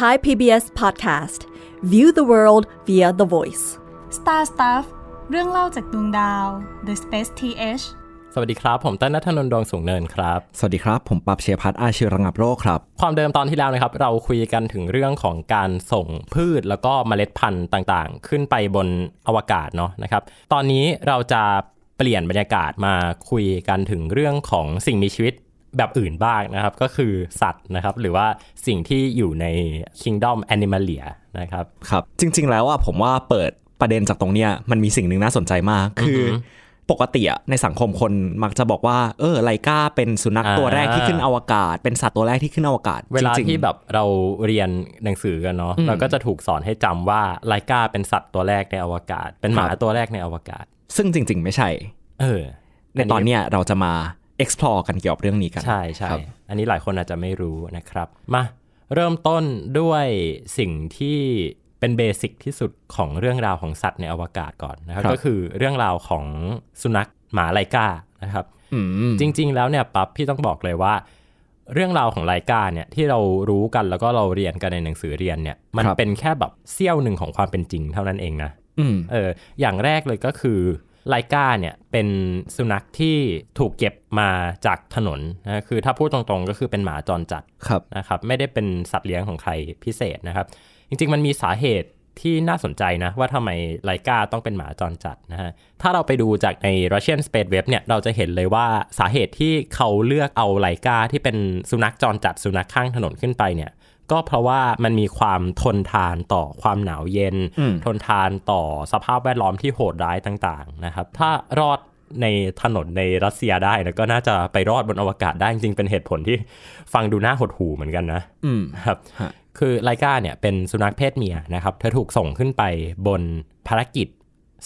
Thai PBS podcast. View the world via the voice. Star Stuff เรื่องเล่าจากดวงดาว The Space TH สวัสดีครับ ผมต้นนัทนนท์ดวงสูงเนินครับ สวัสดีครับ ผมปับเชยพัฒน์อาชีระงับโรคครับ ความเดิมตอนที่แล้วนะครับ เราคุยกันถึงเรื่องของการส่งพืชแล้วก็เมล็ดพันธุ์ต่างๆ ขึ้นไปบนอวกาศเนาะนะครับ ตอนนี้เราจะเปลี่ยนบรรยากาศมาคุยกันถึงเรื่องของสิ่งมีชีวิต แบบอื่นบ้างนะครับ ก็คือสัตว์นะครับ หรือว่าสิ่งที่อยู่ใน Kingdom Animalia นะครับครับ จริง ๆ แล้วอะผมว่าเปิดประเด็นจากตรงเนี้ยมันมีสิ่งหนึ่งน่าสนใจมาก คืออปกติอะในสังคมคนมักจะบอกว่า เออไลกาเป็นสุนัขอ่าตัวแรกที่ขึ้นอวกาศ เป็นสัตว์ตัวแรกที่ขึ้นอวกาศ เวลาจริงๆที่แบบเราเรียนหนังสือกันเนาะเราก็จะถูกสอนให้จำว่าไลกาเป็นสัตว์ตัวแรกในอวกาศ เป็นหมาครับตัวแรกในอวกาศ ซึ่งจริง ๆ ไม่ใช่ เออ ในตอนเนี้ยเราจะมา explore กันเกี่ยวกับเรื่องนี้กัน ใช่ใช่ครับอันนี้หลายคนอาจจะไม่รู้นะครับ มาเริ่มต้นด้วยสิ่งที่เป็นเบสิกที่สุดของเรื่องราวของสัตว์ในอวกาศก่อนนะครับ ก็คือเรื่องราวของสุนัขหมาไลกานะครับอืมจริง ๆ แล้วเนี่ยปั๊บพี่ต้องบอกเลยว่า เรื่องราวของไลกาเนี่ยที่เรารู้กันแล้วก็เราเรียนกันในหนังสือเรียนเนี่ย มันครับเป็นแค่แบบเสี้ยวหนึ่งของความเป็นจริงเท่านั้นเองนะอืมเอออย่างแรกเลยก็คือ ไลกาเนี่ยเป็นสุนัขที่ถูกเก็บมาจากถนนนะคือถ้าพูดตรงๆก็คือเป็นหมาจรจัดครับนะครับไม่ได้เป็นสัตว์เลี้ยงของใครพิเศษนะครับ จริงๆมันมีสาเหตุที่น่าสนใจนะ ว่าทำไมไลกาต้องเป็นหมาจรจัดนะฮะ ถ้าเราไปดูจากใน Russian Space Web เนี่ยเราจะเห็นเลยว่าสาเหตุที่เขาเลือกเอาไลกาที่เป็นสุนัขจรจัดสุนัขข้างถนนขึ้นไปเนี่ย ก็เพราะว่ามันมีความทนทานต่อความหนาวเย็นอืมทนทานต่อสภาพแวดล้อมที่โหดร้ายต่างๆนะครับ ถ้ารอดในถนนในรัสเซียได้นะก็น่าจะไปรอดบนอวกาศได้จริงๆเป็นเหตุผลที่ฟังดูน่าหดหู่เหมือนกันนะอืมครับฮะคือไลกาเนี่ยเป็นสุนัขเพศเมียนะครับ เธอถูกส่งขึ้นไปบนภารกิจ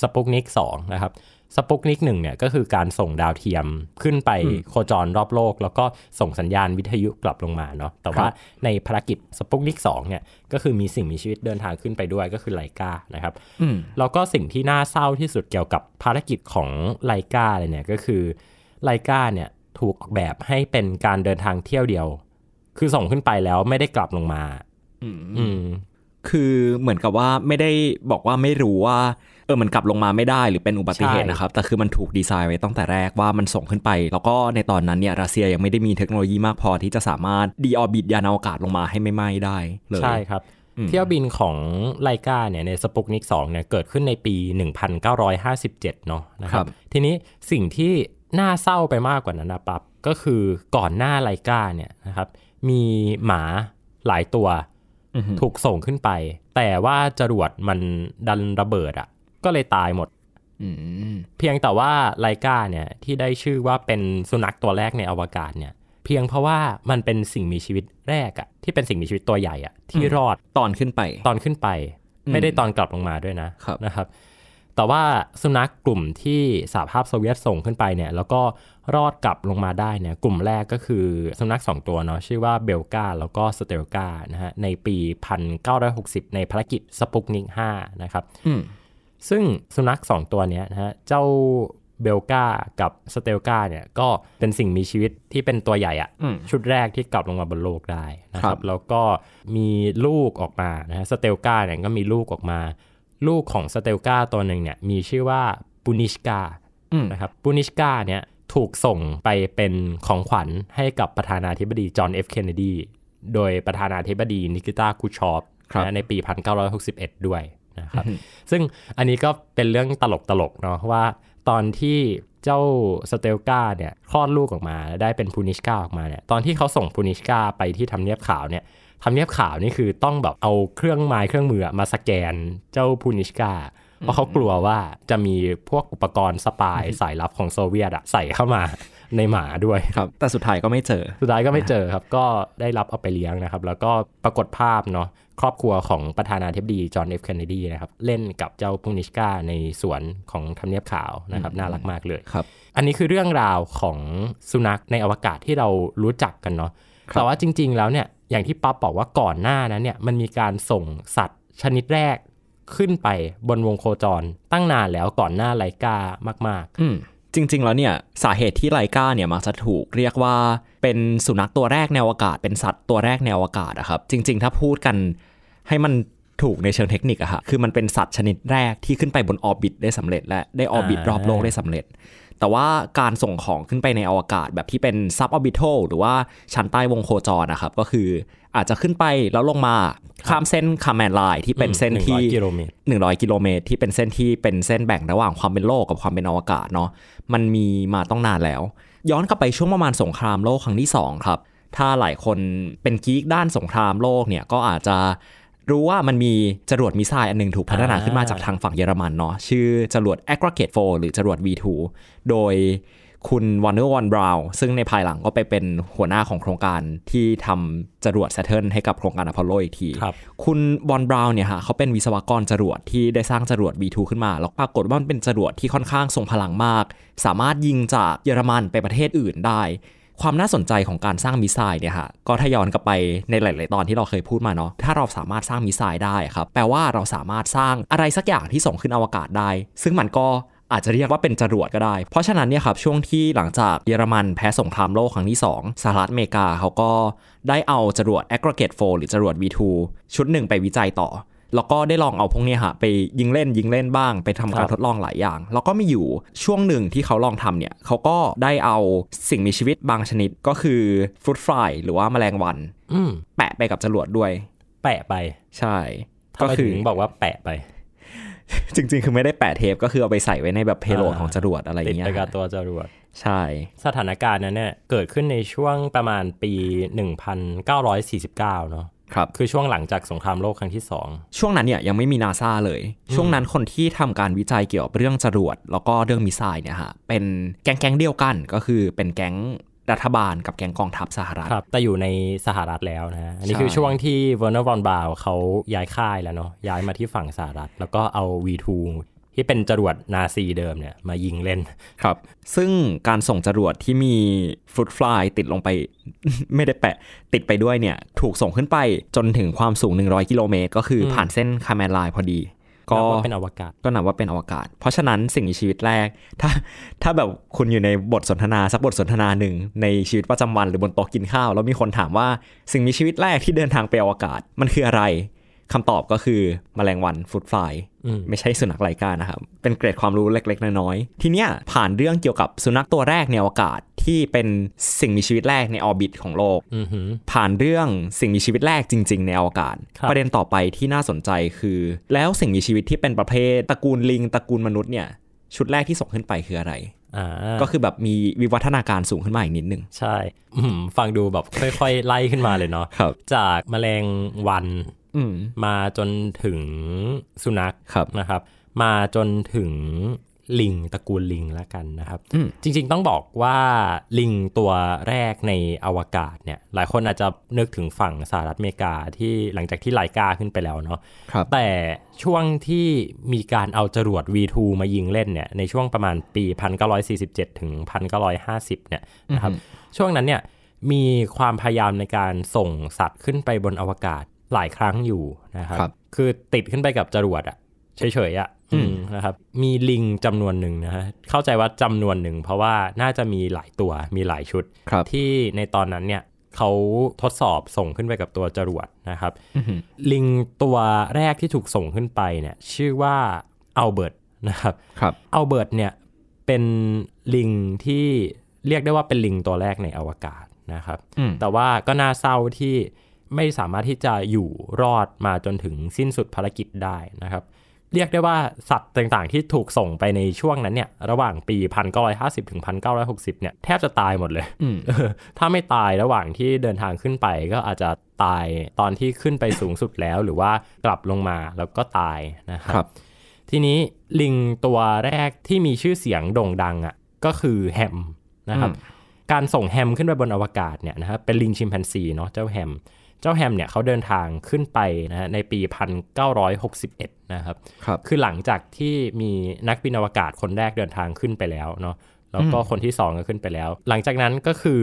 สปุกนิก2นะครับ สปุกนิกหนึ่งเนี่ยก็คือการส่งดาวเทียมขึ้นไปโคจรรอบโลก แล้วก็ส่งสัญญาณวิทยุกลับลงมาเนาะแต่ว่าในภารกิจสปุกนิก2เนี่ยก็คือมีสิ่งมีชีวิตเดินทางขึ้นไปด้วยก็คือไลกานะครับอืมแล้วก็สิ่งที่น่าเศร้าที่สุดเกี่ยวกับภารกิจของไลกาเลยเนี่ยก็คือไลกาเนี่ยถูกออกแบบให้เป็นการเดินทางเที่ยวเดียว คือส่งขึ้นไปแล้วไม่ได้กลับลงมา อืมคือเหมือนกับว่าไม่ได้บอกว่าไม่รู้ว่า เออมันกลับลงมาไม่ได้หรือเป็นอุบัติเหตุใช่นะครับ แต่คือมันถูกดีไซน์ไว้ตั้งแต่แรกว่ามันส่งขึ้นไป แล้วก็ในตอนนั้นเนี่ยรัสเซียยังไม่ได้มีเทคโนโลยีมากพอที่จะสามารถดีออบิทยานอวกาศลงมาให้ไม่ไหม้ได้เลยใช่ครับเที่ยวบินของไลกาเนี่ยในสปุกนิก2เนี่ยเกิดขึ้นในปี 1957 เนาะนะคครัรับบทีนี้สิ่งที่น่าเศร้าไปมากกว่านั้นนะปั๊บก็คือก่อนหน้าไลกาเนี่ยนะครับมีหมาหลายตัวอือฮึถูกส่งขึ้นไป แต่ว่าจรวดมันดันระเบิดอะ่ะ ก็เลยตายหมดอืมเพียงแต่ว่าไลกาเนี่ยที่ได้ชื่อว่าเป็นสุนัขตัวแรกในอวกาศเนี่ย เพียงเพราะว่ามันเป็นสิ่งมีชีวิตแรกอะที่เป็นสิ่งมีชีวิตตัวใหญ่อะที่รอดตอนขึ้นไป ตอนขึ้นไปอืมไม่ได้ตอนกลับลงมาด้วยนะครับนะครับ แต่ว่าสุนัขกลุ่มที่สหภาพโซเวียตส่งขึ้นไปเนี่ย แล้วก็รอดกลับลงมาได้เนี่ย กลุ่มแรกก็คือสุนัขสองตัวเนาะชื่อว่าเบลกาแล้วก็สเตลกานะฮะในปี 1960 ในภารกิจสปุกนิก5นะครับอืม ซึ่งสุนัขสองตัวเนี้ยนะฮะเจ้าเบลก้ากับสเตรลก้าเนี่ยก็เป็นสิ่งมีชีวิตที่เป็นตัวใหญ่อะอืมชุดแรกที่กลับลงมาบนโลกได้นะคครัรับบแล้วก็มีลูกออกมานะฮะสเตรลก้าเนี่ยก็มีลูกออกมา ลูกของสเตรลก้าตัวหนึ่งเนี่ยมีชื่อว่าพุชชินก้าอืมนะครับพุชชินก้าเนี่ยถูกส่งไปเป็นของขวัญให้กับประธานาธิบดีจอห์นเอฟเคนเนดีโดยประธานาธิบดีนิกิตาครุสชอฟครับนะในปี 1961 ด้วย นะครับซึ่งอันนี้ก็เป็นเรื่องตลกตลกๆเนาะว่าตอนที่เจ้าสเตลกาเนี่ยคลอดลูกออกมาได้เป็นพูนิชกาออกมาเนี่ยตอนที่เขาส่งพูนิชกาไปที่ทำเนียบขาวเนี่ยทำเนียบขาวนี่คือต้องแบบเอาเครื่องไม้เครื่องมือมาสแกนเจ้าพูนิชกาเพราะเขากลัวว่าจะมีพวกอุปกรณ์สปายสายลับของโซเวียตอะใส่เข้ามา ในหมาด้วยครับ แต่สุดท้ายก็ไม่เจอ สุดท้ายก็ไม่เจอครับ ก็ได้รับเอาไปเลี้ยงนะครับ แล้วก็ปรากฏภาพเนาะครอบครัวของประธานาธิบดีจอห์นเอฟเคนเนดีนะครับ เล่นกับเจ้าพุนิชกาในสวนของทำเนียบขาวนะครับ น่ารักมากเลยครับ อันนี้คือเรื่องราวของสุนัขในอวกาศที่เรารู้จักกันเนาะแต่ว่าจริง ๆ แล้วเนี่ยอย่างที่ป๊อปบอกว่าก่อนหน้านั้นเนี่ยมันมีการส่งสัตว์ชนิดแรกขึ้นไปบนวงโคจรตั้งนานแล้วก่อนหน้าไลกามากๆอืม จริง ๆ แล้วเนี่ยสาเหตุที่ไลกาเนี่ยมักจะถูกเรียกว่าเป็นสุนัขตัวแรกในอากาศ เป็นสัตว์ตัวแรกในอากาศนะครับ จริง ๆ ถ้าพูดกันให้มัน ถูกในเชิงเทคนิคอะฮะคือมันเป็นสัตว์ชนิดแรกที่ขึ้นไปบน orbit ได้สำเร็จและได้ orbit รอบโลกได้สำเร็จ แต่ว่าการส่งของขึ้นไปในอวกาศแบบที่เป็น suborbital หรือว่าชั้นใต้วงโคจรนะครับ ก็คืออาจจะขึ้นไปแล้วลงมาข้ามเส้น Kármán line ที่เป็นเส้นที่100กิโลเมตร100กิโลเมตรที่เป็นเส้นที่เป็นเส้นแบ่งระหว่างความเป็นโลกกับความเป็นอวกาศเนาะมันมีมาต้องนานแล้ว ย้อนกลับไปช่วงประมาณสงครามโลกครั้งที่2ครับถ้าหลายคนเป็น geek ด้านสงครามโลกเนี่ยก็อาจจะ รู้ว่ามันมีจรวด missile อันหนึงถูกพัฒนาขึ้นมาจากทางฝั่งเยอรมันเนาะชื่อจรวด a g g r e g a t e 4หรือจรวด V2 โดยคุณว a นเนอร์วอนบราวซึ่งในภายหลังก็ไปเป็นหัวหน้าของโครงการที่ทำจรวด Saturn ให้กับโครงการอพอลโลอีกทีครับคุณ von Braun เนี่ยฮะเขาเป็นวิศวกรจรวดที่ได้สร้างจรวด V2 ขึ้นมา แล้วปรากฏว่ามันเป็นจรวดที่ค่อนข้างทรงพลังมาก สามารถยิงจากเยอรมันไปประเทศอื่นได้ ความน่าสนใจของการสร้างมิสไซล์เนี่ยฮะก็ถ้าย้อนกลับไปในหลาย ๆ ตอนที่เราเคยพูดมาเนาะถ้าเราสามารถสร้างมิสไซล์ได้ครับแปลว่าเราสามารถสร้างอะไรสักอย่างที่ส่งขึ้นอวกาศได้ ซึ่งมันก็อาจจะเรียกว่าเป็นจรวดก็ได้ เพราะฉะนั้นเนี่ยครับช่วงที่หลังจากเยอรมันแพ้สงครามโลกครั้งที่ 2สหรัฐอเมริกาเขาก็ได้เอาจรวด Aggregate 4หรือจรวด V2 ชุดหนึ่งไปวิจัยต่อ แล้วก็ได้ลองเอาพวกเนี้ยฮะไปยิงเล่นยิงเล่นบ้าง ไปทำการครับทดลองหลายอย่าง แล้วก็มีอยู่ช่วงหนึ่งที่เขาลองทำเนี่ยเขาก็ได้เอาสิ่งมีชีวิตบางชนิดก็คือฟรุตฟลายหรือว่าแมลงวันอืมแปะไปกับจรวดด้วย แปะไปใช่ทำก็ไมคืถึองบอกว่าแปะไป จริง ๆ คือไม่ได้แปะเทปก็คือเอาไปใส่ไว้ในแบบเพโลดอ่าของจรวดอะไรอติดย่างเงี้ไปยกับตัวจรวดใช่ สถานการณ์นั้นเนี่ยเกิดขึ้นในช่วงประมาณปี 1949 เนาะ ครับคือช่วงหลังจากสงครามโลกครั้งที่ช่วงนั้นเนี่ยยังไม่มีนาซาเลย ช่วงนั้นคนที่ทำการวิจัยเกี่ยวกับเรื่องจรวด แล้วก็เรื่อง missile เนี่ยฮะเป็นแก๊งแก๊งๆเดียวกันก็คือเป็นแก๊งรัฐบาลกับแก๊งกองทัพสหรัฐ2ครับแต่อยู่ในสหรัฐแล้วนะฮะอันนี้ใช่คือช่วงที่ Wernher von Braun เขาย้ายค่ายแล้วเนาะย้ายมาที่ฝั่งสหรัฐ แล้วก็เอา V2 ที่เป็นจรวดนาซีเดิมเนี่ยมายิงเล่นครับ ซึ่งการส่งจรวดที่มีฟรุตฟลายติดลงไป ไม่ได้แปะ ติดไปด้วยเนี่ย ถูกส่งขึ้นไปจนถึงความสูง 100 กิโลเมตร ก็คืออมผ่านเส้นคาแมนไลน์พอดี ก็นับว่าเป็นอวกาศก็นับว่าเป็นอวกาศ เพราะฉะนั้นสิ่งมีชีวิตแรก ถ้าถ้าแบบคุณอยู่ในบทสนทนาสักบทสนทนาหนึ่งในชีวิตประจำวันหรือบนโต๊ะกินข้าว แล้วมีคนถามว่าสิ่งมีชีวิตแรกที่เดินทางไปอวกาศมันคืออะไรคำตอบก็คือแมลงวันฟรุตฟลายอืม ไม่ใช่สุนัขไลกานะครับ เป็นเกร็ดความรู้เล็ก ๆ น้อยๆ ทีเนี้ยผ่านเรื่องเกี่ยวกับสุนัขตัวแรกในอวกาศที่เป็นสิ่งมีชีวิตแรกในออร์บิทของโลกอือหือผ่านเรื่องสิ่งมีชีวิตแรกจริง ๆ ในอวกาศครับประเด็นต่อไปที่น่าสนใจคือ แล้วสิ่งมีชีวิตที่เป็นประเภทตระกูลลิงตระกูลมนุษย์เนี่ยชุดแรกที่ส่งขึ้นไปคืออะไรอ่าก็คือแบบมีวิวัฒนาการสูงขึ้นมาอีกนิดนึง ใช่อืมฟังดูแบบค่อย ๆ ไล่ขึ้นมาเลยเนาะครับจากแมลงวันอื มมาจนถึงสุนัขครับนะครับ มาจนถึงลิงตระกูลลิงแล้วกันนะครับอืมจริงๆต้องบอกว่าลิงตัวแรกในอวกาศเนี่ย หลายคนอาจจะนึกถึงฝั่งสหรัฐอเมริกาที่หลังจากที่ไลกาขึ้นไปแล้วเนาะครับแต่ช่วงที่มีการเอาจรวด V2 มายิงเล่นเนี่ย ในช่วงประมาณปี 1947 ถึง 1950 เนี่ยนะครับ ช่วงนั้นเนี่ยมีความพยายามในการส่งสัตว์ขึ้นไปบนอวกาศ หลายครั้งอยู่นะครับครับคือติดขึ้นไปกับจรวดอะเฉยๆอะอืมนะครับมีลิงจำนวนหนึ่งนะฮะเข้าใจว่าจำนวนหนึ่ง เพราะว่าน่าจะมีหลายตัวมีหลายชุดครับที่ในตอนนั้นเนี่ยเขาทดสอบส่งขึ้นไปกับตัวจรวดนะครับอือหือลิงตัวแรกที่ถูกส่งขึ้นไปเนี่ยชื่อว่าอัลเบิร์ตนะครับครับอัลเบิร์ตเนี่ยเป็นลิงที่เรียกได้ว่าเป็นลิงตัวแรกในอวกาศนะครับอืมแต่ว่าก็น่าเศร้าที่ ไม่สามารถที่จะอยู่รอดมาจนถึงสิ้นสุดภารกิจได้นะครับ เรียกได้ว่าสัตว์ต่างๆ ที่ถูกส่งไปในช่วงนั้นเนี่ย ระหว่างปี 1950 ถึง 1960 เนี่ย แทบจะตายหมดเลยอืมเออถ้าไม่ตายระหว่างที่เดินทางขึ้นไปก็อาจจะตายตอนที่ขึ้นไปสูงสุดแล้ว หรือว่ากลับลงมาแล้วก็ตายนะครัครับทีนี้ลิงตัวแรกที่มีชื่อเสียงโด่งดังอะก็คือแฮมนะครับอืมการส่งแฮมขึ้นไปบนอวกาศเนี่ยนะครับเป็นลิงชิมแปนซีเนาะเจ้าแฮม เจ้าแฮมเนี่ยเขาเดินทางขึ้นไปนะฮะในปี 1961 นะครับครับ คือหลังจากที่มีนักบินอวกาศคนแรกเดินทางขึ้นไปแล้วเนาะแล้วก็คนที่สองก็ขึ้นไปแล้ว หลังจากนั้นก็คือ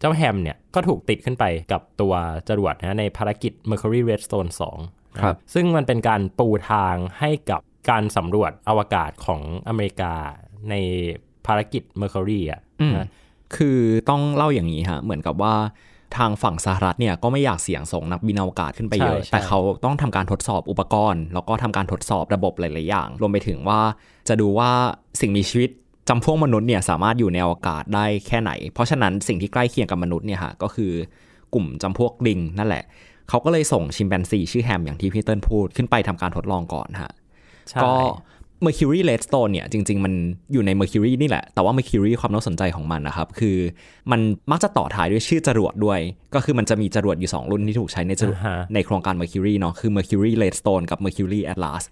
เจ้าแฮมเนี่ยก็ถูกติดขึ้นไปกับตัวจรวดนะในภารกิจ Mercury Redstone 2นะครับซึ่งมันเป็นการปูทางให้กับการสำรวจอวกาศของอเมริกาในภารกิจ Mercury อะอืมนะคือต้องเล่าอย่างนี้ฮะเหมือนกับว่า ทางฝั่งสหรัฐเนี่ยก็ไม่อยากเสี่ยงส่งนักบินอวกาศขึ้นไปเยอะใช่ใช่แต่เขาต้องทำการทดสอบอุปกรณ์ แล้วก็ทำการทดสอบระบบหลาย ๆ อย่าง รวมไปถึงว่าจะดูว่าสิ่งมีชีวิตจำพวกมนุษย์เนี่ยสามารถอยู่ในอวกาศได้แค่ไหน เพราะฉะนั้นสิ่งที่ใกล้เคียงกับมนุษย์เนี่ยฮะก็คือกลุ่มจำพวกลิงนั่นแหละ เขาก็เลยส่งชิมแปนซีชื่อแฮมอย่างที่พี่เติ้ลพูดขึ้นไปทำการทดลองก่อนฮะใช่ก็ Mercury Redstone เนี่ยจริง ๆ มันอยู่ใน Mercury นี่แหละ แต่ว่า Mercury ความน่าสนใจของมันนะครับ คือมันมักจะต่อท้ายด้วยชื่อจรวดด้วย ก็คือมันจะมีจรวดอยู่ 2 รุ่นที่ถูกใช้ในจรวดอ่าฮะในโครงการ Mercury เนาะคือ Mercury Redstone กับ Mercury Atlas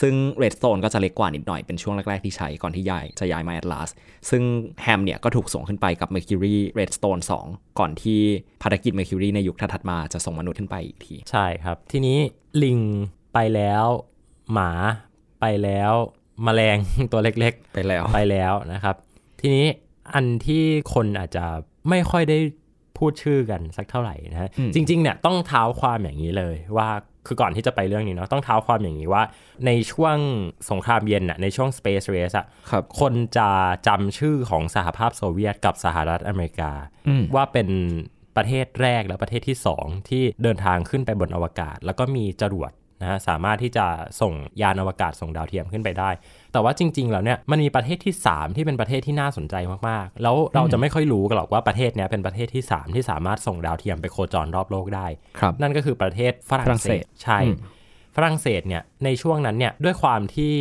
ซึ่ง Redstone ก็จะเล็กกว่านิดหน่อยเป็นช่วงแรก ๆ ที่ใช้ก่อนที่ย้ายจะย้ายมา Atlas ซึ่งแฮมเนี่ยก็ถูกส่งขึ้นไปกับ Mercury Redstone 2 ก่อนที่ภารกิจ Mercury ในยุคถัดๆมาจะส่งมนุษย์ขึ้นไปอีกที ใช่ครับ ทีนี้ลิงไปแล้วหมา ไปแล้วมแมลงตัวเล็กไปแล้วๆไปแล้วนะครับ ทีนี้อันที่คนอาจจะไม่ค่อยได้พูดชื่อกันสักเท่าไหร่นะฮะอืมจริงๆเนี่ยต้องเท้าความอย่างนี้เลยว่าคือก่อนที่จะไปเรื่องนี้เนาะต้องเท้าความอย่างนี้ว่า ในช่วงสงครามเย็นอะในช่วง Space Race อะครับคนจะจำชื่อของสหภาพโซเวียตกับสหรัฐอเมริกาอืมว่าเป็นประเทศแรกและประเทศที่2ที่เดินทางขึ้นไปบนอวกาศ แล้วก็มีจรวด นะฮะสามารถที่จะส่งยานอวกาศส่งดาวเทียมขึ้นไปได้ แต่ว่าจริง ๆ แล้วเนี่ยมันมีประเทศที่ 3 ที่เป็นประเทศที่น่าสนใจมากๆ แล้วเราจะไม่ค่อยรู้กันหรอกว่าประเทศเนี้ยเป็นประเทศที่ 3 ที่สามารถส่งดาวเทียมไปโคจรรอบโลกได้ครับนั่นก็คือประเทศฝรั่ฝรั่งงเศเศสสใช่อืมฝรั่งเศสเนี่ยในช่วงนั้นเนี่ยด้วยความที่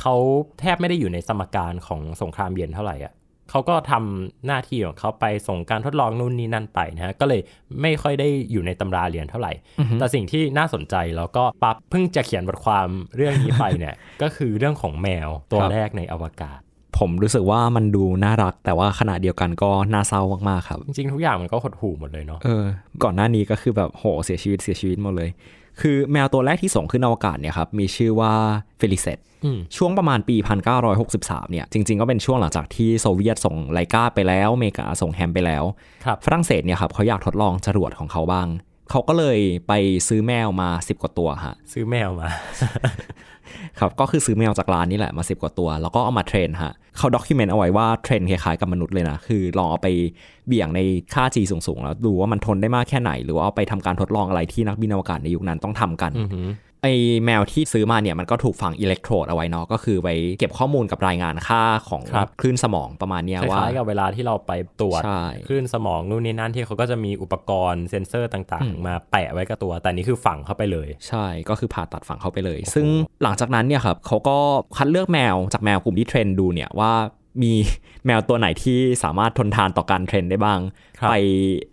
เขาแทบไม่ได้อยู่ในสมการของสงครามเย็นเท่าไหร่อะ เขาก็ทำหน้าที่ของเขาไปส่งการทดลองนู่นนี่นั่นไปนะฮะก็เลยไม่ค่อยได้อยู่ในตำราเรียนเท่าไหร่ แต่สิ่งที่น่าสนใจแล้วก็ปั๊บเพิ่งจะเขียนบทความเรื่องนี้ไปเนี่ยก็คือเรื่องของแมวตัวครับแรกในอวกาศผมรู้สึกว่ามันดูน่ารัก แต่ว่าขณะเดียวกันก็น่าเศร้ามากๆครับ จริงๆ ทุกอย่างมันก็หดหู่หมดเลยเนาะเออก่อนหน้านี้ก็คือแบบโหเสียชีวิตเสียชีวิตหมดเลย คือแมวตัวแรกที่ส่งขึ้นอวกาศเนี่ยครับมีชื่อว่าเฟลิเซตอืมช่วงประมาณปี 1963 เนี่ยจริงๆ ก็เป็นช่วงหลังจากที่โซเวียตส่งไลกาไปแล้วอเมริกาส่งแฮมไปแล้วครับฝรั่งเศสเนี่ยครับเขาอยากทดลองจรวดของเขาบ้าง เขาก็เลยไปซื้อแมวมา 10 กว่าตัวฮะซื้อแมวมา ครับก็คือซื้อแมวจากร้านนี่แหละมาสิบกว่าตัว แล้วก็เอามา train ฮะเขา document เอาไว้ว่า train คล้ายๆกับมนุษย์เลยนะ คือลองเอาไปเหวี่ยงในค่า G สูงๆ แล้วดูว่ามันทนได้มากแค่ไหน หรือว่าเอาไปทำการทดลองอะไรที่นักบินอวกาศในยุคนั้นต้องทำกัน ไอแมวที่ซื้อมาเนี่ยมันก็ถูกฝังอิเล็กโทรดเอาไว้เนาะก็คือไว้เก็บข้อมูลกับรายงานค่าของครับคลื่นสมองประมาณเนี้ยว่าคล้ายๆกับเวลาที่เราไปตรวจใช่คลื่นสมองนู่นนี่นั่นที่เขาก็จะมีอุปกรณ์เซ็นเซอร์ต่างๆ มาแปะไว้กับตัว แต่นี่คือฝังเข้าไปเลย ใช่ก็คือผ่าตัดฝังเข้าไปเลย ซึ่งหลังจากนั้นเนี่ยครับเขาก็คัดเลือกแมวจากแมวกลุ่มที่ train ดูเนี่ยว่า มีแมวตัวไหนที่สามารถทนทานต่อการ train ได้บ้างครับไป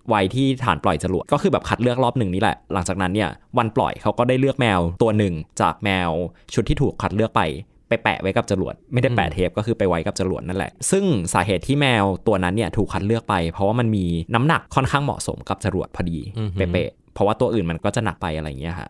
ไว้ที่ฐานปล่อยจรวดก็คือแบบคัดเลือกรอบหนึ่งนี่แหละ หลังจากนั้นเนี่ยวันปล่อยเขาก็ได้เลือกแมวตัวหนึ่งจากแมวชุดที่ถูกคัดเลือกไปไปแปะไว้กับจรวดไม่ได้แปะเทปก็คือไปไว้กับจรวดนั่นแหละ ซึ่งสาเหตุที่แมวตัวนั้นเนี่ยถูกคัดเลือกไป เพราะว่ามันมีน้ำหนักค่อนข้างเหมาะสมกับจรวดพอดีอือหือเป๊ะๆ เพราะว่าตัวอื่นมันก็จะหนักไปอะไรอย่างเงี้ยฮะ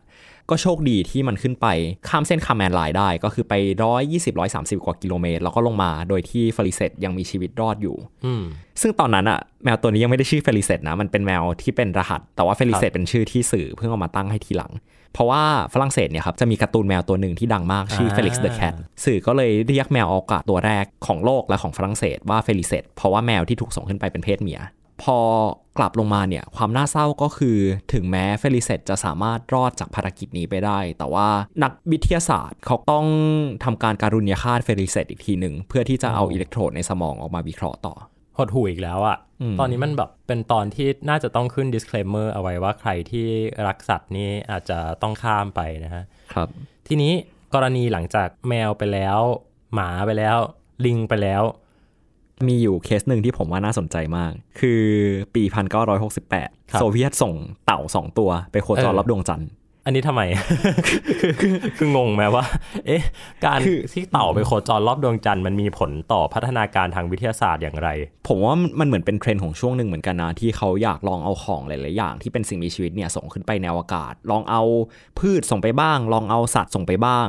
ก็โชคดีที่มันขึ้นไปข้ามเส้น Kármán line ได้ ก็คือไป120 130กว่ากิโลเมตร แล้วก็ลงมาโดยที่เฟลิเซตยังมีชีวิตรอดอยู่อืมซึ่งตอนนั้นอะแมวตัวนี้ยังไม่ได้ชื่อเฟลิเซตนะ มันเป็นแมวที่เป็นรหัส แต่ว่าเฟลิเซตเป็นชื่อที่สื่อเพิ่งเอามาตั้งให้ทีหลัง เพราะว่าฝรั่งเศสเนี่ยครับจะมีการ์ตูนแมวตัวหนึ่งที่ดังมากชื่ออ่า Felix the Cat สื่อก็เลยเรียกแมวอวกาศตัวแรกของโลกและของฝรั่งเศสว่าเฟลิเซตเพราะว่าแมวที่ถูกส่งขึ้นไปเป็นเพศเมีย พอกลับลงมาเนี่ยความน่าเศร้าก็คือถึงแม้เฟลิเซตจะสามารถรอดจากภารกิจนี้ไปได้ แต่ว่านักวิทยาศาสตร์เขาต้องทำการการุญยฆาตเฟลิเซตอีกทีหนึ่ง เพื่อที่จะเอาอิเล็กโทรดในสมองออกมาวิเคราะห์ต่อหดหู่อีกแล้วอะ่ะอืมตอนนี้มันแบบเป็นตอนที่น่าจะต้องขึ้น disclaimer เอาไว้ว่าใครที่รักสัตว์นี่อาจจะต้องข้ามไปนะฮะครับ ทีนี้กรณีหลังจากแมวไปแล้ว หมาไปแล้ว ลิงไปแล้ว มีอยู่เคสหนึ่งที่ผมว่าน่าสนใจมาก คือปีครับ1968 โซเวียตส่งเต่าสองตัวไปโคจรเออรอบดวงจันทร์อันนี้ทำไมคือคืองงไหมว่า เอ๊ะ การคือที่เต่าไปโคจรรอบดวงจันทร์มันมีผลต่อพัฒนาการทางวิทยาศาสตร์อย่างไร ผมว่ามันเหมือนเป็นเทรนด์ของช่วงหนึ่งเหมือนกันนะ ที่เขาอยากลองเอาของหลาย ๆ อย่างที่เป็นสิ่งมีชีวิตเนี่ยส่งขึ้นไปในอวกาศ ลองเอาพืชส่งไปบ้าง ลองเอาสัตว์ส่งไปบ้าง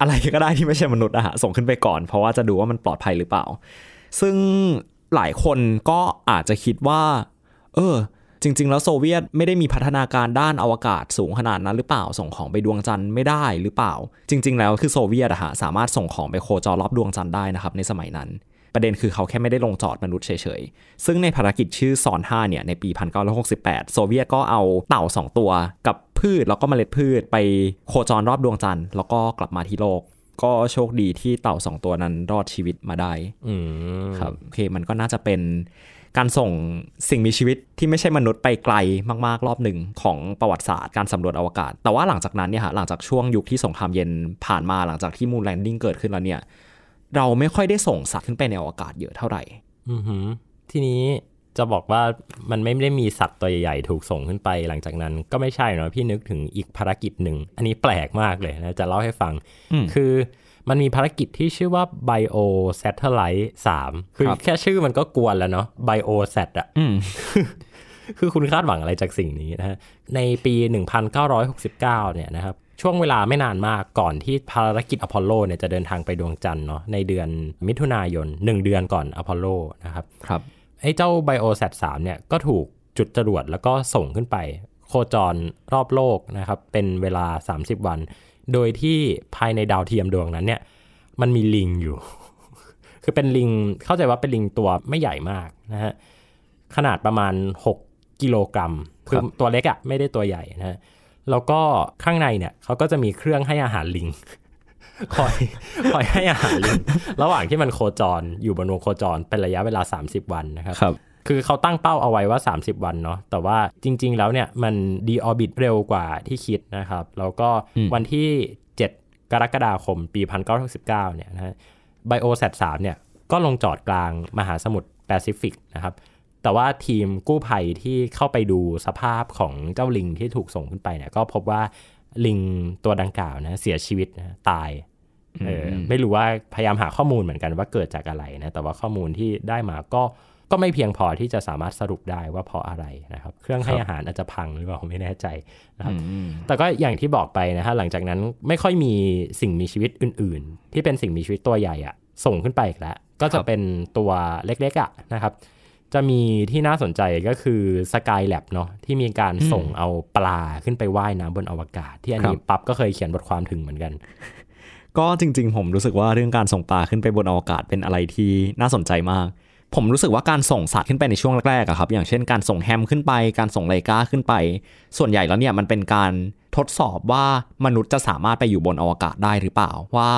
อะไรก็ได้ที่ไม่ใช่มนุษย์อะฮะส่งขึ้นไปก่อน เพราะว่าจะดูว่ามันปลอดภัยหรือเปล่า ซึ่งหลายคนก็อาจจะคิดว่า เออ จริง ๆ แล้วโซเวียตไม่ได้มีพัฒนาการด้านอวกาศสูงขนาดนั้นหรือเปล่า ส่งของไปดวงจันทร์ไม่ได้หรือเปล่า จริง ๆ แล้วคือโซเวียตอะฮะสามารถส่งของไปโคจรรอบดวงจันทร์ได้นะครับในสมัยนั้น ประเด็นคือเขาแค่ไม่ได้ลงจอดมนุษย์เฉยๆ ซึ่งในภารกิจชื่อซอน5เนี่ยในปี 1968 โซเวียตก็เอาเต่า 2 ตัวกับพืชแล้วก็เมล็ดพืชไปโคจรรอบดวงจันทร์แล้วก็กลับมาที่โลก ก็โชคดีที่เต่า2ตัวนั้นรอดชีวิตมาได้อืมครับโอเคมันก็น่าจะเป็นการส่งสิ่งมีชีวิตที่ไม่ใช่มนุษย์ไปไกลมาก ๆ รอบหนึ่งของประวัติศาสตร์การสำรวจอวกาศ แต่ว่าหลังจากนั้นเนี่ยฮะหลังจากช่วงยุคที่สงครามเย็นผ่านมาหลังจากที่ moon landing เกิดขึ้นแล้วเนี่ย เราไม่ค่อยได้ส่งสัตว์ขึ้นไปในอวกาศเยอะเท่าไหร่อือหือทีนี้ จะบอกว่ามันไม่ได้มีสัตว์ตัวใหญ่ๆ ถูกส่งขึ้นไปหลังจากนั้นก็ไม่ใช่เนาะพี่นึกถึงอีกภารกิจหนึ่ง อันนี้แปลกมากเลยนะ จะเล่าให้ฟังอืมคือมันมีภารกิจที่ชื่อว่า Bio Satellite 3 คือครับแค่ชื่อมันก็กวนแล้วเนาะ Bio Sat อะอืมคือคุณคาดหวังอะไรจากสิ่งนี้นะฮะ ในปี 1969 เนี่ยนะครับช่วงเวลาไม่นานมากก่อนที่ภารกิจอพอลโลเนี่ยจะเดินทางไปดวงจันทร์เนาะในเดือนมิถุนายน 1 เดือนก่อนอพอลโลนะครับครับ ไอ้เจ้า BioSat 3เนี่ยก็ถูกจุดจรวดแล้วก็ส่งขึ้นไป โคจรรอบโลกนะครับ เป็นเวลา 30 วัน โดยที่ภายในดาวเทียมดวงนั้นเนี่ย มันมีลิงอยู่ คือเป็นลิงเข้าใจว่าเป็นลิงตัวไม่ใหญ่มากนะฮะขนาดประมาณ 6 กิโลกรัม คือตัวเล็กอะ่ะไม่ได้ตัวใหญ่นะฮะแล้วก็ข้างในเนี่ยเขาก็จะมีเครื่องให้อาหารลิง คอยคอยให้อาหารลิงระหว่างที่มันโคจรอยู่บนวงโคจรเป็นระยะเวลา 30 วันนะครับครับคือเขาตั้งเป้าเอาไว้ว่า 30 วันเนาะแต่ว่าจริง ๆ แล้วเนี่ยมัน deorbit เร็วกว่าที่คิดนะครับ แล้วก็อืมวันที่ 7 กรกฎาคมปี 1969เนี่ยนะฮะ Biosat 3เนี่ยก็ลงจอดกลางมหาสมุทรแปซิฟิกนะครับแต่ว่าทีมกู้ภัยที่เข้าไปดูสภาพของเจ้าลิงที่ถูกส่งขึ้นไปเนี่ยก็พบว่า ลิงตัวดังกล่าวนะเสียชีวิตนะตายเอออไม่รู้ว่าพยายามหาข้อมูลเหมือนกันว่าเกิดจากอะไรนะแต่ว่าข้อมูลที่ได้มาก็ก็ไม่เพียงพอที่จะสามารถสรุปได้ว่าเพราะอะไรนะครับ เครื่องให้อาหารอาจจะพังหรือเปล่าไม่แน่ใจนะครับอืมแต่ก็อย่างที่บอกไปนะฮะหลังจากนั้นไม่ค่อยมีสิ่งมีชีวิตอื่น ๆ ที่เป็นสิ่งมีชีวิตตัวใหญ่อะส่งขึ้นไปอีกแล้วก็จะเป็นตัวเล็กๆอะนะครับ จะมีที่น่าสนใจก็คือ Skylab เนาะที่มีการส่งเอาปลาขึ้นไปว่ายน้ำบนอวกาศ ที่อันนี้ครับปั๊บก็เคยเขียนบทความถึงเหมือนกัน ก็จริง ๆ ผมรู้สึกว่าเรื่องการส่งปลาขึ้นไปบนอวกาศเป็นอะไรที่น่าสนใจมาก ผมรู้สึกว่าการส่งสัตว์ขึ้นไปในช่วงแรกๆอะครับ อย่างเช่นการส่งแฮมขึ้นไป การส่งไลกาขึ้นไป ส่วนใหญ่แล้วเนี่ยมันเป็นการทดสอบว่ามนุษย์จะสามารถไปอยู่บนอวกาศได้หรือเปล่า ว่า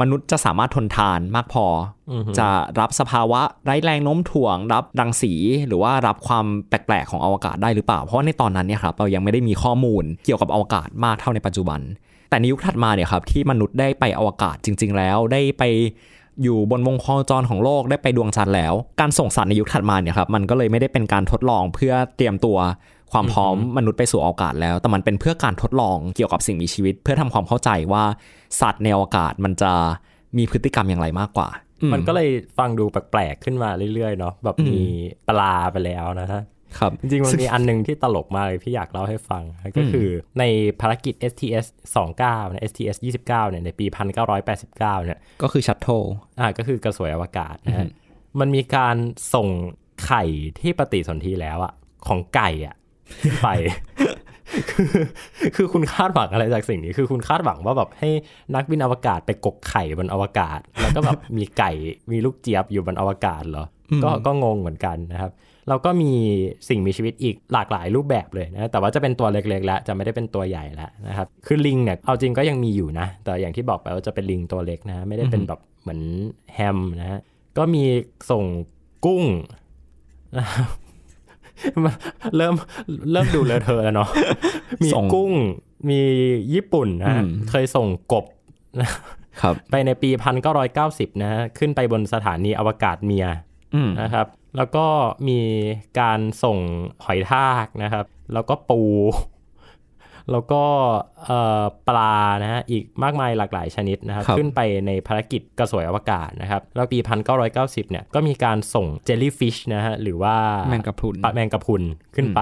มนุษย์จะสามารถทนทานมากพอออฮึจะรับสภาวะไร้แรงโน้มถ่วง รับรังสี หรือว่ารับความแปลกๆของอวกาศได้หรือเปล่า เพราะว่าในตอนนั้นเนี่ยครับเรายังไม่ได้มีข้อมูลเกี่ยวกับอวกาศมากเท่าในปัจจุบัน แต่ในยุคถัดมาเนี่ยครับที่มนุษย์ได้ไปอวกาศจริง ๆ แล้วได้ไป อยู่บนวงโคจรของโลกได้ไปดวงจันทร์แล้ว การส่งสัตว์ในยุคถัดมาเนี่ยครับมันก็เลยไม่ได้เป็นการทดลองเพื่อเตรียมตัวความพร้อมมนุษย์ไปสู่อวกาศแล้ว แต่มันเป็นเพื่อการทดลองเกี่ยวกับสิ่งมีชีวิต เพื่อทำความเข้าใจว่าสัตว์ในอวกาศมันจะมีพฤติกรรมอย่างไรมากกว่า มัมันก็เลยฟังดูแปลกๆขึ้นมาเรื่อยๆเนาะแบบอืมมีปลาไปแล้วนะฮะ ครับจริงๆมันมีอันหนึงที่ตลกมากเลยพี่อยากเล่าให้ฟัง ก็คือในภารกิจ STS 29นะ STS 29เนี่ยในปี 1989เนี่ยก็คือชัตโตอ่าก็คือกระสวยอวกาศนะฮะมันมีการส่งไข่ที่ปฏิสนธิแล้วอะของไก่อะขึ้นไปคือคือคุณคาดหวังอะไรจากสิ่งนี้ คือคุณคาดหวังว่าแบบให้นักบินอวกาศไปกกไข่บนอวกาศ แล้วก็แบบมีไก่มีลูกเจี๊ยบอยู่บนอวกาศเหรอก็ก็งงเหมือนกันนะครับ เราก็มีสิ่งมีชีวิตอีกหลากหลายรูปแบบเลยนะแต่ว่าจะเป็นตัวเล็กๆแล้วจะไม่ได้เป็นตัวใหญ่แล้วนะครับคือลิงเนี่ยเอาจริงก็ยังมีอยู่นะ แต่อย่างที่บอกไปว่าจะเป็นลิงตัวเล็กนะไม่ได้เป็นแบบเหมือนแฮมนะฮะก็มีส่งกุ้งนะครับมันเริ่มเริ่มดูเลอะเทอะแล้วเนาะมีส่งกุ้งมีญี่ปุ่นนะฮะอืมเคยส่งกบครับไปในปี 1990 นะฮะขึ้นไปบนสถานีอวกาศเมียอืมนะครับ แล้วก็มีการส่งหอยทากนะครับ แล้วก็ปู แล้วก็เอ่อปลานะฮะอีกมากมายหลากหลายชนิดนะครับครับขึ้นไปในภารกิจกระสวยอวกาศนะครับ แล้วปี 1990 เนี่ยก็มีการส่งเจลลี่ฟิชนะฮะหรือว่าแมงกะพรุนปลาแมงกะพรุนขึ้นไป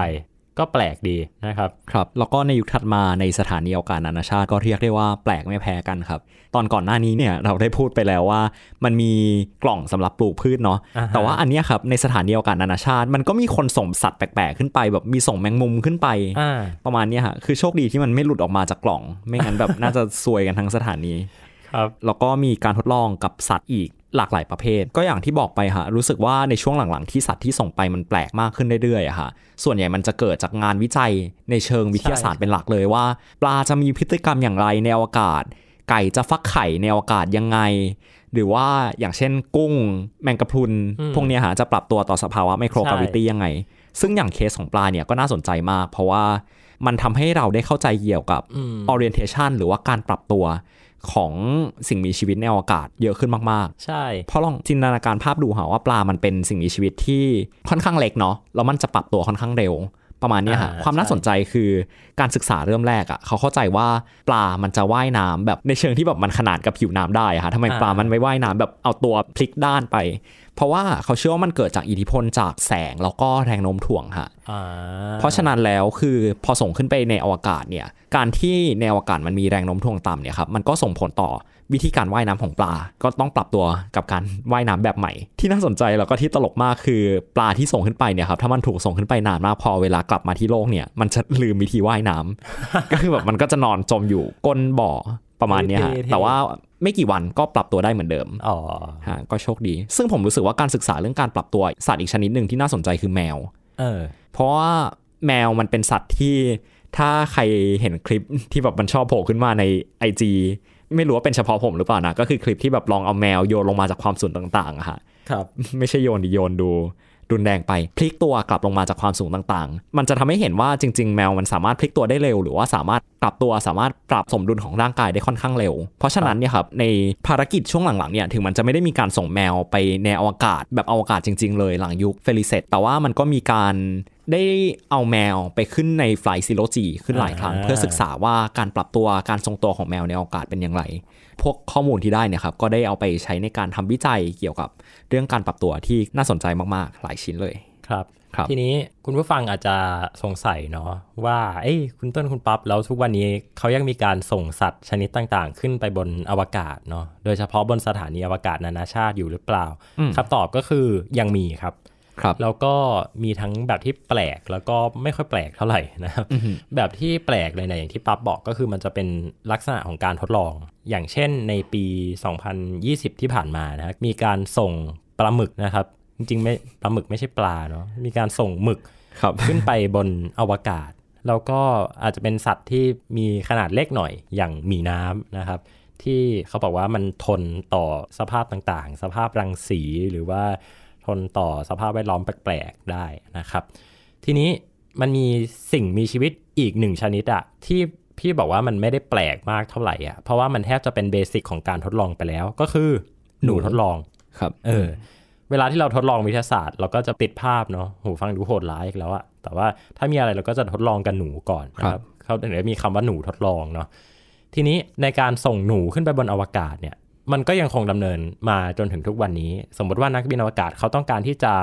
ก็แปลกดีนะครับครับ แล้วก็ในยุคถัดมาในสถานีอวกาศนานาชาติก็เรียกได้ว่าแปลกไม่แพ้กันครับ ตอนก่อนหน้านี้เนี่ยเราได้พูดไปแล้วว่า มันมีกล่องสำหรับปลูกพืชเนาะอ่าฮะแต่ว่าอันเนี้ยครับในสถานีอวกาศนานาชาติ มันก็มีคนส่งสัตว์แปลกๆขึ้นไป แบบมีส่งแมงมุมขึ้นไปอ่าประมาณเนี้ยฮะคือโชคดีที่มันไม่หลุดออกมาจากกล่อง ไม่งั้นแบบน่าจะซวยกันทั้งสถานีครับแล้วก็มีการทดลองกับสัตว์อีก หลากหลายประเภท ก็อย่างที่บอกไปฮะรู้สึกว่าในช่วงหลังๆที่สัตว์ที่ส่งไปมันแปลกมากขึ้นเรื่อยๆอะฮะส่วนใหญ่มันจะเกิดจากงานวิจัยในเชิงวิทยาศาสตร์เป็นหลักเลยว่า ปลาจะมีพฤติกรรมอย่างไรในอวกาศ ไก่จะฟักไข่ในอวกาศยังไง หรือว่าอย่างเช่นกุ้ง แมงกะพรุน พวกเนี้ยฮะจะปรับตัวต่อสภาวะไมโครกราวิตี้ยังไง ซึ่งอย่างเคสของปลาเนี่ยก็น่าสนใจมาก เพราะว่ามันทำให้เราได้เข้าใจเกี่ยวกับ orientation หรือว่าการปรับตัว ของสิ่งมีชีวิตในอวกาศเยอะขึ้นมากใช่ๆเพราะลองจินตนาการภาพดูหาว่าปลามันเป็นสิ่งมีชีวิตที่ค่อนข้างเล็กเนาะแล้วมันจะปรับตัวค่อนข้างเร็ว ประมาณเนี้ยฮะอ่าความน่าใช่สนใจคือการศึกษาเริ่มแรกอะ่ะเขาเข้าใจว่าปลามันจะว่ายน้ำแบบในเชิงที่แบบมันขนาดกับผิวน้ำได้อะฮะทำไมปลามันไม่ว่ายน้ำแบบเอาตัวพลิกด้านไป เพราะว่าเขาเชื่อว่ามันเกิดจากอิทธิพลจากแสงแล้วก็แรงโน้มถ่วงฮะอ่าเพราะฉะนั้นแล้วคือพอส่งขึ้นไปในอวกาศเนี่ยการที่ในอวกาศมันมีแรงโน้มถ่วงต่ำเนี่ยครับมันก็ส่งผลต่อวิธีการว่ายน้ำของปลา ก็ต้องปรับตัวกับการว่ายน้ำแบบใหม่ ที่น่าสนใจแล้วก็ที่ตลกมากคือปลาที่ส่งขึ้นไปเนี่ยครับถ้ามันถูกส่งขึ้นไปนานมากพอเวลากลับมาที่โลกเนี่ยมันจะลืมวิธีว่ายน้ำก็คือแบบมันก็จะนอนจมอยู่ก้นบ่อประมาณเนี้ยฮะเท่ๆแต่ว่า ไม่กี่วันก็ปรับตัวได้เหมือนเดิมอ๋อฮะก็โชคดี ซึ่งผมรู้สึกว่าการศึกษาเรื่องการปรับตัวสัตว์อีกชนิดหนึ่งที่น่าสนใจคือแมวเออเพราะว่าแมวมันเป็นสัตว์ที่ถ้าใครเห็นคลิปที่แบบมันชอบโผล่ขึ้นมาใน IG ไม่รู้ว่าเป็นเฉพาะผมหรือเปล่านะ ก็คือคลิปที่แบบลองเอาแมวโยนลงมาจากความสูงต่างๆอะฮะครับ ไม่ใช่โยนดิโยนดู รุนแรงไป พลิกตัวกลับลงมาจากความสูงต่างๆ มันจะทำให้เห็นว่าจริง ๆ แมวมันสามารถพลิกตัวได้เร็ว หรือว่าสามารถปรับตัวสามารถปรับสมดุลของร่างกายได้ค่อนข้างเร็ว เพราะฉะนั้นเนี่ยครับในภารกิจช่วงหลังๆเนี่ยถึงมันจะไม่ได้มีการส่งแมวไปในอวกาศแบบอวกาศจริง ๆ เลยหลังยุคเฟลิเซตแต่ว่ามันก็มีการได้เอาแมวไปขึ้นใน flight zero-G ขึ้นหลายครั้งอ่าเพื่อศึกษาว่าการปรับตัวการทรงตัวของแมวในอวกาศเป็นอย่างไร พวกข้อมูลที่ได้เนี่ยครับก็ได้เอาไปใช้ในการทำวิจัยเกี่ยวกับเรื่องการปรับตัวที่น่าสนใจมากๆ หลายชิ้นเลยครับครับทีนี้คุณผู้ฟังอาจจะสงสัยเนาะว่าเอ้ยคุณต้นคุณปั๊บแล้วทุกวันนี้เขายังมีการส่งสัตว์ชนิดต่างๆ ขึ้นไปบนอวกาศเนาะโดยเฉพาะบนสถานีอวกาศนานาชาติอยู่หรือเปล่าคำตอบก็คือยังมีครับครับ แล้วก็มีทั้งแบบที่แปลกแล้วก็ไม่ค่อยแปลกเท่าไหร่นะครับแบบที่แปลกเลยนะอย่างที่ปั๊บบอกก็คือมันจะเป็นลักษณะของการทดลอง อย่างเช่นในปี 2020 ที่ผ่านมานะครับมีการส่งปลาหมึกนะครับ จริงๆไม่ปลาหมึกไม่ใช่ปลาเนาะมีการส่งหมึกครับขึ้นไปบนอวกาศ แล้วก็อาจจะเป็นสัตว์ที่มีขนาดเล็กหน่อยอย่างหมีน้ำนะครับที่เขาบอกว่ามันทนต่อสภาพต่างๆ สภาพรังสีหรือว่า ทนต่อสภาพแวดล้อมแปลกๆได้นะครับ ทีนี้มันมีสิ่งมีชีวิตอีกหนึ่งชนิดอะที่พี่บอกว่ามันไม่ได้แปลกมากเท่าไหร่อะเพราะว่ามันแทบจะเป็นเบสิกของการทดลองไปแล้ว ก็คือหนูทดลองครับเออเวลาที่เราทดลองวิทยาศาสตร์ เราก็จะติดภาพเนาะโหฟังดูโหดร้ายอีกแล้วอะแต่ว่าถ้ามีอะไรเราก็จะทดลองกันหนูก่อนนะคครัรับบเขาถึงได้มีคำว่าหนูทดลองเนาะทีนี้ในการส่งหนูขึ้นไปบนอวกาศเนี่ย มันก็ยังคงดำเนินมาจนถึงทุกวันนี้ สมมติว่านักบินอวกาศเขาต้องการที่จะ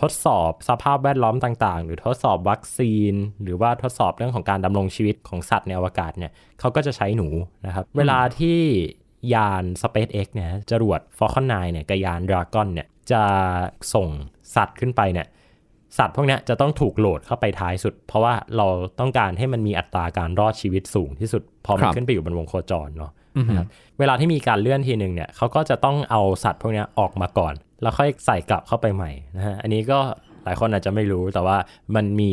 ทดสอบสภาพแวดล้อมต่างๆ หรือทดสอบวัคซีน หรือว่าทดสอบเรื่องของการดำรงชีวิตของสัตว์ในอวกาศเนี่ยเขาก็จะใช้หนูนะครับ เวลาที่ยาน SpaceX เนี่ยจรวด Falcon 9เนี่ยกับยาน Dragon เนี่ยจะส่งสัตว์ขึ้นไปเนี่ยสัตว์พวกเนี้ยจะต้องถูกโหลดเข้าไปท้ายสุด เพราะว่าเราต้องการให้มันมีอัตราการรอดชีวิตสูงที่สุดพอมันครับขึ้นไปอยู่บนวงโคจรเนาะ นะครับเวลาที่มีการเลื่อนทีหนึ่งเนี่ยเขาก็จะต้องเอาสัตว์พวกนี้ออกมาก่อน แล้วค่อยใส่กลับเข้าไปใหม่นะฮะอันนี้ก็ หลายคนอาจจะไม่รู้แต่ว่ามันมี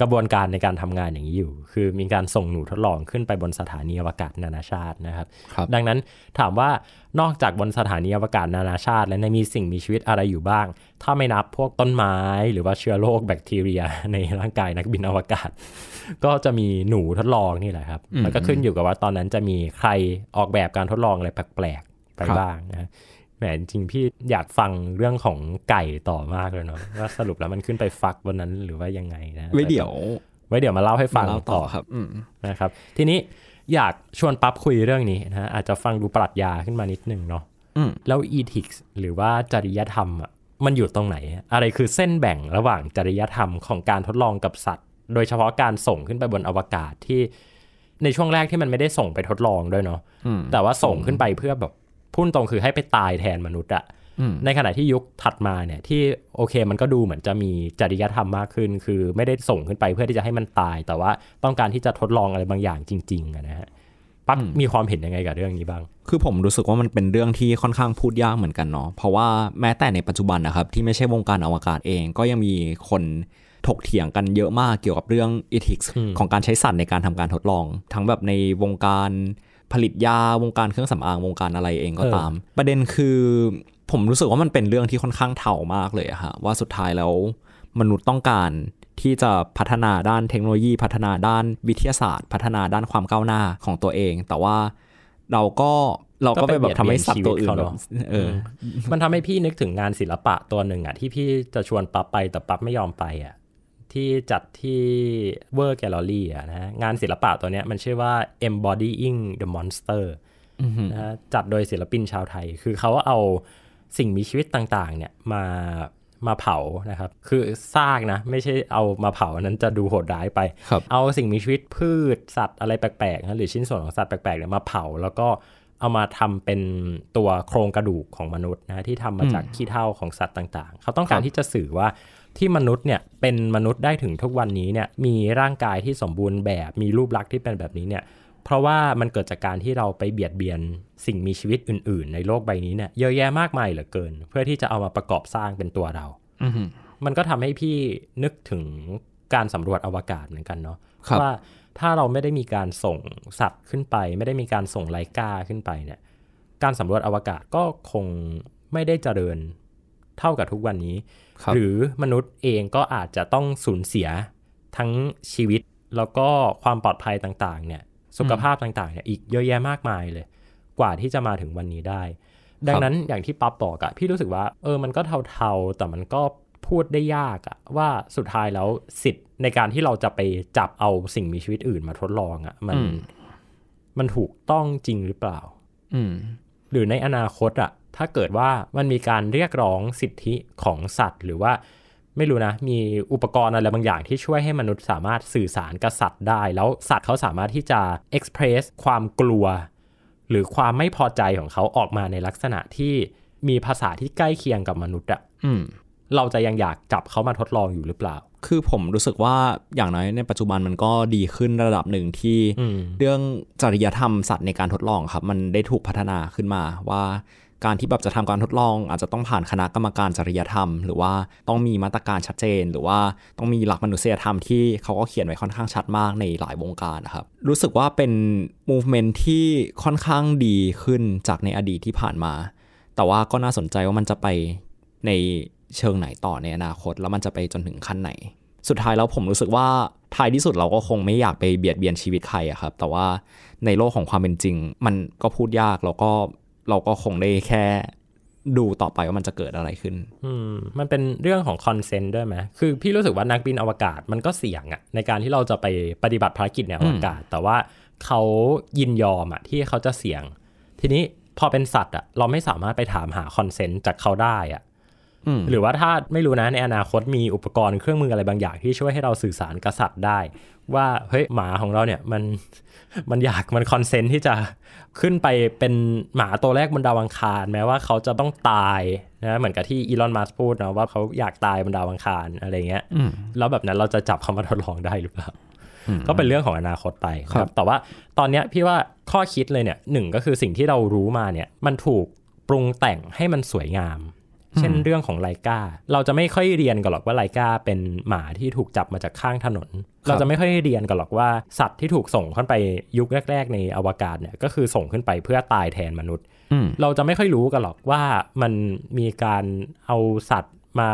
กระบวนการในการทำงานอย่างนี้อยู่ คือมีการส่งหนูทดลองขึ้นไปบนสถานีอวกาศนานาชาตินะครับครับดังนั้นถามว่านอกจากบนสถานีอวกาศนานาชาติ แล้วเนี่ยมีสิ่งมีชีวิตอะไรอยู่บ้าง ถ้าไม่นับพวกต้นไม้ หรือว่าเชื้อโรคแบคทีเรีย ในร่างกายนักบินอวกาศ ก็จะมีหนูทดลองนี่แหละครับ แล้วก็ขึ้นอยู่กับว่าตอนนั้นจะมีใครออกแบบการทดลองอะไรแปลกๆไปครับบ้างนะ แหมจริงๆพี่อยากฟังเรื่องของไก่ต่อมากเลยเนาะว่าสรุปแล้วมันขึ้นไปฟักบนนั้นหรือว่ายังไงนะไว้เดี๋ยว ไว้เดี๋ยวมาเล่าให้ฟังมาเล่าต่ต่ออครับอืมนะครับ ทีนี้อยากชวนปั๊บคุยเรื่องนี้นะฮะอาจจะฟังดูปรัชญาขึ้นมานิดนึงเนาะอืมแล้ว ethics หรือว่าจริยธรรมอะมันอยู่ตรงไหน อะไรคือเส้นแบ่งระหว่างจริยธรรมของการทดลองกับสัตว์ โดยเฉพาะการส่งขึ้นไปบนอวกาศที่ในช่วงแรกที่มันไม่ได้ส่งไปทดลองด้วยเนาะอืมแต่ว่าส่งขึ้นไปเพื่อแบบ พุ่นตรงคือให้ไปตายแทนมนุษย์อะอืมในขณะที่ยุคถัดมาเนี่ยที่โอเคมันก็ดูเหมือนจะมีจริยธรรมมากขึ้น คือไม่ได้ส่งขึ้นไปเพื่อที่จะให้มันตาย แต่ว่าต้องการที่จะทดลองอะไรบางอย่างจริงๆอะนะฮะปั๊บอืมมีความเห็นยังไงกับเรื่องนี้บ้าง คือผมรู้สึกว่ามันเป็นเรื่องที่ค่อนข้างพูดยากเหมือนกันเนาะเพราะว่าแม้แต่ในปัจจุบันนะครับ ที่ไม่ใช่วงการอวกาศเองก็ยังมีคนถกเถียงกันเยอะมากเกี่ยวกับเรื่อง ethics อืมของการใช้สัตว์ในการทำการทดลอง ทั้งแบบในวงการ ผลิตยาวงการเครื่องสำอางวงการอะไรเองก็ตาม ประเด็นคือผมรู้สึกว่ามันเป็นเรื่องที่ค่อนข้างเถ่ามากเลยอะฮะว่าสุดท้ายแล้วมนุษย์ต้องการที่จะพัฒนาด้านเทคโนโลยี พัฒนาด้านวิทยาศาสตร์ พัฒนาด้านความก้าวหน้าของตัวเอง แต่ว่าเราก็เราก็ไปแบบทำให้สัตว์ตัวอื่นแบบเออ มันทำให้พี่นึกถึงงานศิลปะตัวหนึ่งอะที่พี่จะชวนปั๊บไปแต่ปั๊บไม่ยอมไปอะ ที่จัดที่เวอร์แกลเลอรี่อะนะงานศิลปะตัวเนี้ยมันชื่อว่า embodying the monster นะฮะจัดโดยศิลปินชาวไทย คือเขาเอาสิ่งมีชีวิตต่างๆ เนี่ยมามาเผานะครับ คือซากนะ ไม่ใช่เอามาเผาอันนั้นจะดูโหดร้ายไปครับเอาสิ่งมีชีวิตพืชสัตว์อะไรแปลกๆนะหรือชิ้นส่วนของสัตว์แปลกๆเนี่ยมาเผา แล้วก็เอามาทำเป็นตัวโครงกระดูกของมนุษย์นะที่ทำมาจากขี้เถ้าของสัตว์ต่างๆ เขาต้องการที่จะสื่อว่า ที่มนุษย์เนี่ยเป็นมนุษย์ได้ถึงทุกวันนี้เนี่ยมีร่างกายที่สมบูรณ์แบบมีรูปลักษณ์ที่เป็นแบบนี้เนี่ยเพราะว่ามันเกิดจากการที่เราไปเบียดเบียนสิ่งมีชีวิตอื่น ๆ ในโลกใบนี้เนี่ยเยอะแยะมากมายเหลือเกิน เพื่อที่จะเอามาประกอบสร้างเป็นตัวเราอือฮึมันก็ทำให้พี่นึกถึงการสำรวจอวกาศเหมือนกันเนาะครับว่าถ้าเราไม่ได้มีการส่งสัตว์ขึ้นไป ไม่ได้มีการส่งไลกาขึ้นไปเนี่ย การสำรวจอวกาศก็คงไม่ได้เจริญ เท่ากับทุกวันนี้ครับหรือมนุษย์เองก็อาจจะต้องสูญเสียทั้งชีวิตแล้วก็ความปลอดภัยต่างๆ เนี่ย สุขภาพต่างๆเนี่ยอีกเยอะแยะมากมายเลย กว่าที่จะมาถึงวันนี้ได้ ดังนั้นอย่างที่ปั๊บบอกอะพี่รู้สึกว่า เออมันก็เทาๆ แต่มันก็พูดได้ยากอะว่าสุดท้ายแล้วสิทธิ์ในการที่เราจะไปจับเอาสิ่งมีชีวิตอื่นมาทดลองอะมันอืมมันถูกต้องจริงหรือเปล่า อืมหรือในอนาคตอะ ถ้าเกิดว่ามันมีการเรียกร้องสิทธิของสัตว์ หรือว่าไม่รู้นะ มีอุปกรณ์อะไรบางอย่างที่ช่วยให้มนุษย์สามารถสื่อสารกับสัตว์ได้ แล้วสัตว์เขาสามารถที่จะ express ความกลัว หรือความไม่พอใจของเขาออกมาในลักษณะที่มีภาษาที่ใกล้เคียงกับมนุษย์อะอืมเราจะยังอยากจับเขามาทดลองอยู่หรือเปล่า คือผมรู้สึกว่าอย่างน้อยในปัจจุบันมันก็ดีขึ้นระดับหนึ่งที่อืมเรื่องจริยธรรมสัตว์ในการทดลองครับ มันได้ถูกพัฒนาขึ้นมาว่า การที่แบบจะทำการทดลอง อาจจะต้องผ่านคณะกรรมการจริยธรรม หรือว่าต้องมีมาตรการชัดเจน หรือว่าต้องมีหลักมนุษยธรรมที่เขาก็เขียนไว้ค่อนข้างชัดมากในหลายวงการนะครับ รู้สึกว่าเป็น movement ที่ค่อนข้างดีขึ้นจากในอดีตที่ผ่านมา แต่ว่าก็น่าสนใจว่ามันจะไปในเชิงไหนต่อในอนาคต แล้วมันจะไปจนถึงขั้นไหน สุดท้ายแล้วผมรู้สึกว่าท้ายที่สุดเราก็คงไม่อยากไปเบียดเบียนชีวิตใครอะครับ แต่ว่าในโลกของความเป็นจริง มันก็พูดยากแล้วก็ เราก็คงได้แค่ดูต่อไปว่ามันจะเกิดอะไรขึ้น อืม มันเป็นเรื่องของ consent ด้วยไหม คือพี่รู้สึกว่านักบินอวกาศมันก็เสี่ยงอะในการที่เราจะไปปฏิบัติภารกิจในอวกาศ แต่ว่าเขายินยอมอะที่เขาจะเสี่ยง ทีนี้พอเป็นสัตว์อะเราไม่สามารถไปถามหา consent จากเขาได้อะอืม หรือว่าถ้าไม่รู้นะในอนาคตมีอุปกรณ์เครื่องมืออะไรบางอย่างที่ช่วยให้เราสื่อสารกับสัตว์ได้ ว่าเฮ้ยหมาของเราเนี่ยมันมันอยากมัน consent ที่จะขึ้นไปเป็นหมาตัวแรกบนดาวอังคาร แม้ว่าเขาจะต้องตายนะเหมือนกับที่อีลอนมัสพูดนะว่าเขาอยากตายบนดาวอังคารอะไรเงี้ยอืมแล้วแบบนั้นเราจะจับเขามาทดลองได้หรือเปล่าอืมก็เป็นเรื่องของอนาคตไปครับ แต่ว่าตอนเนี้ยพี่ว่าข้อคิดเลยเนี่ยหนึ่งก็คือสิ่งที่เรารู้มาเนี่ยมันถูกปรุงแต่งให้มันสวยงาม เช่นเรื่องของไลกาเราจะไม่ค่อยเรียนกันหรอกว่าไลกาเป็นหมาที่ถูกจับมาจากข้างถนน เราจะไม่ค่อยเรียนกันหรอกว่าสัตว์ที่ถูกส่งขึ้นไปยุคแรก ๆ ในอวกาศเนี่ยก็คือส่งขึ้นไปเพื่อตายแทนมนุษย์อืมเราจะไม่ค่อยรู้กันหรอกว่ามันมีการเอาสัตว์มา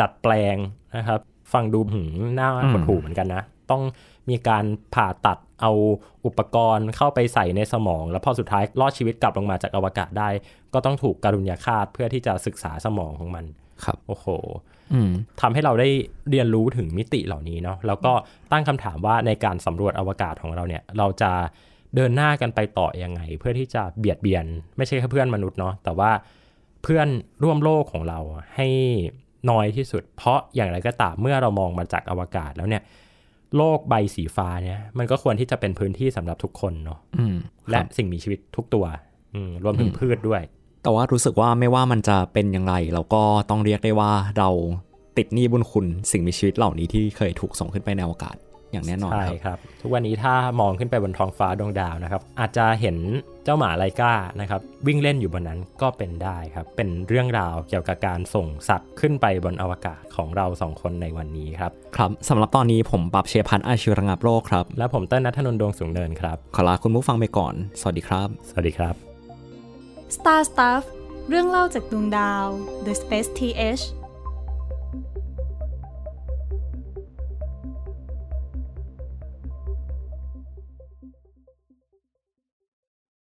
ดัดแปลงนะครับ ฟังดูหืมหน้าอืมหดหูเหมือนกันนะ ต้อง มีการผ่าตัดเอาอุปกรณ์เข้าไปใส่ในสมอง แล้วพอสุดท้ายรอดชีวิตกลับลงมาจากอวกาศได้ ก็ต้องถูกการุญยฆาตเพื่อที่จะศึกษาสมองของมันครับโอ้โหอืมทำให้เราได้เรียนรู้ถึงมิติเหล่านี้เนาะแล้วก็ตั้งคำถามว่าในการสำรวจอวกาศของเราเนี่ย เราจะเดินหน้ากันไปต่อยังไง เพื่อที่จะเบียดเบียน ไม่ใช่แค่เพื่อนมนุษย์เนาะแต่ว่าเพื่อนร่วมโลกของเราให้น้อยที่สุด เพราะอย่างไรก็ตามเมื่อเรามองมาจากอวกาศแล้วเนี่ย โลกใบสีฟ้าเนี่ย มันก็ควรที่จะเป็นพื้นที่สำหรับทุกคนเนาะอืมและสิ่งมีชีวิตทุกตัว อืมรวมถึงพืชด้วย แต่ว่ารู้สึกว่าไม่ว่ามันจะเป็นอย่างไร เราก็ต้องเรียกได้ว่าเราติดหนี้บุญคุณสิ่งมีชีวิตเหล่านี้ที่เคยถูกส่งขึ้นไปในอวกาศ อย่างแน่นอนใช่ครับครับ ทุกวันนี้ถ้ามองขึ้นไปบนท้องฟ้าดวงดาวนะครับ อาจจะเห็นเจ้าหมาไลกานะครับ วิ่งเล่นอยู่บนนั้นก็เป็นได้ครับ เป็นเรื่องราวเกี่ยวกับการส่งสัตว์ขึ้นไปบนอวกาศของเราสองคนในวันนี้ครับ ครับสำหรับตอนนี้ผมปรับเชยร์พันธ์อาชีวระงับโรคครับ และผมเต้นนัทนนท์ดวงสูงเนินครับ ขอลาคุณผู้ฟังไปก่อน สวัสดีครับ สวัสดีครับ Star Stuff เรื่องเล่าจากดวงดาว The Space TH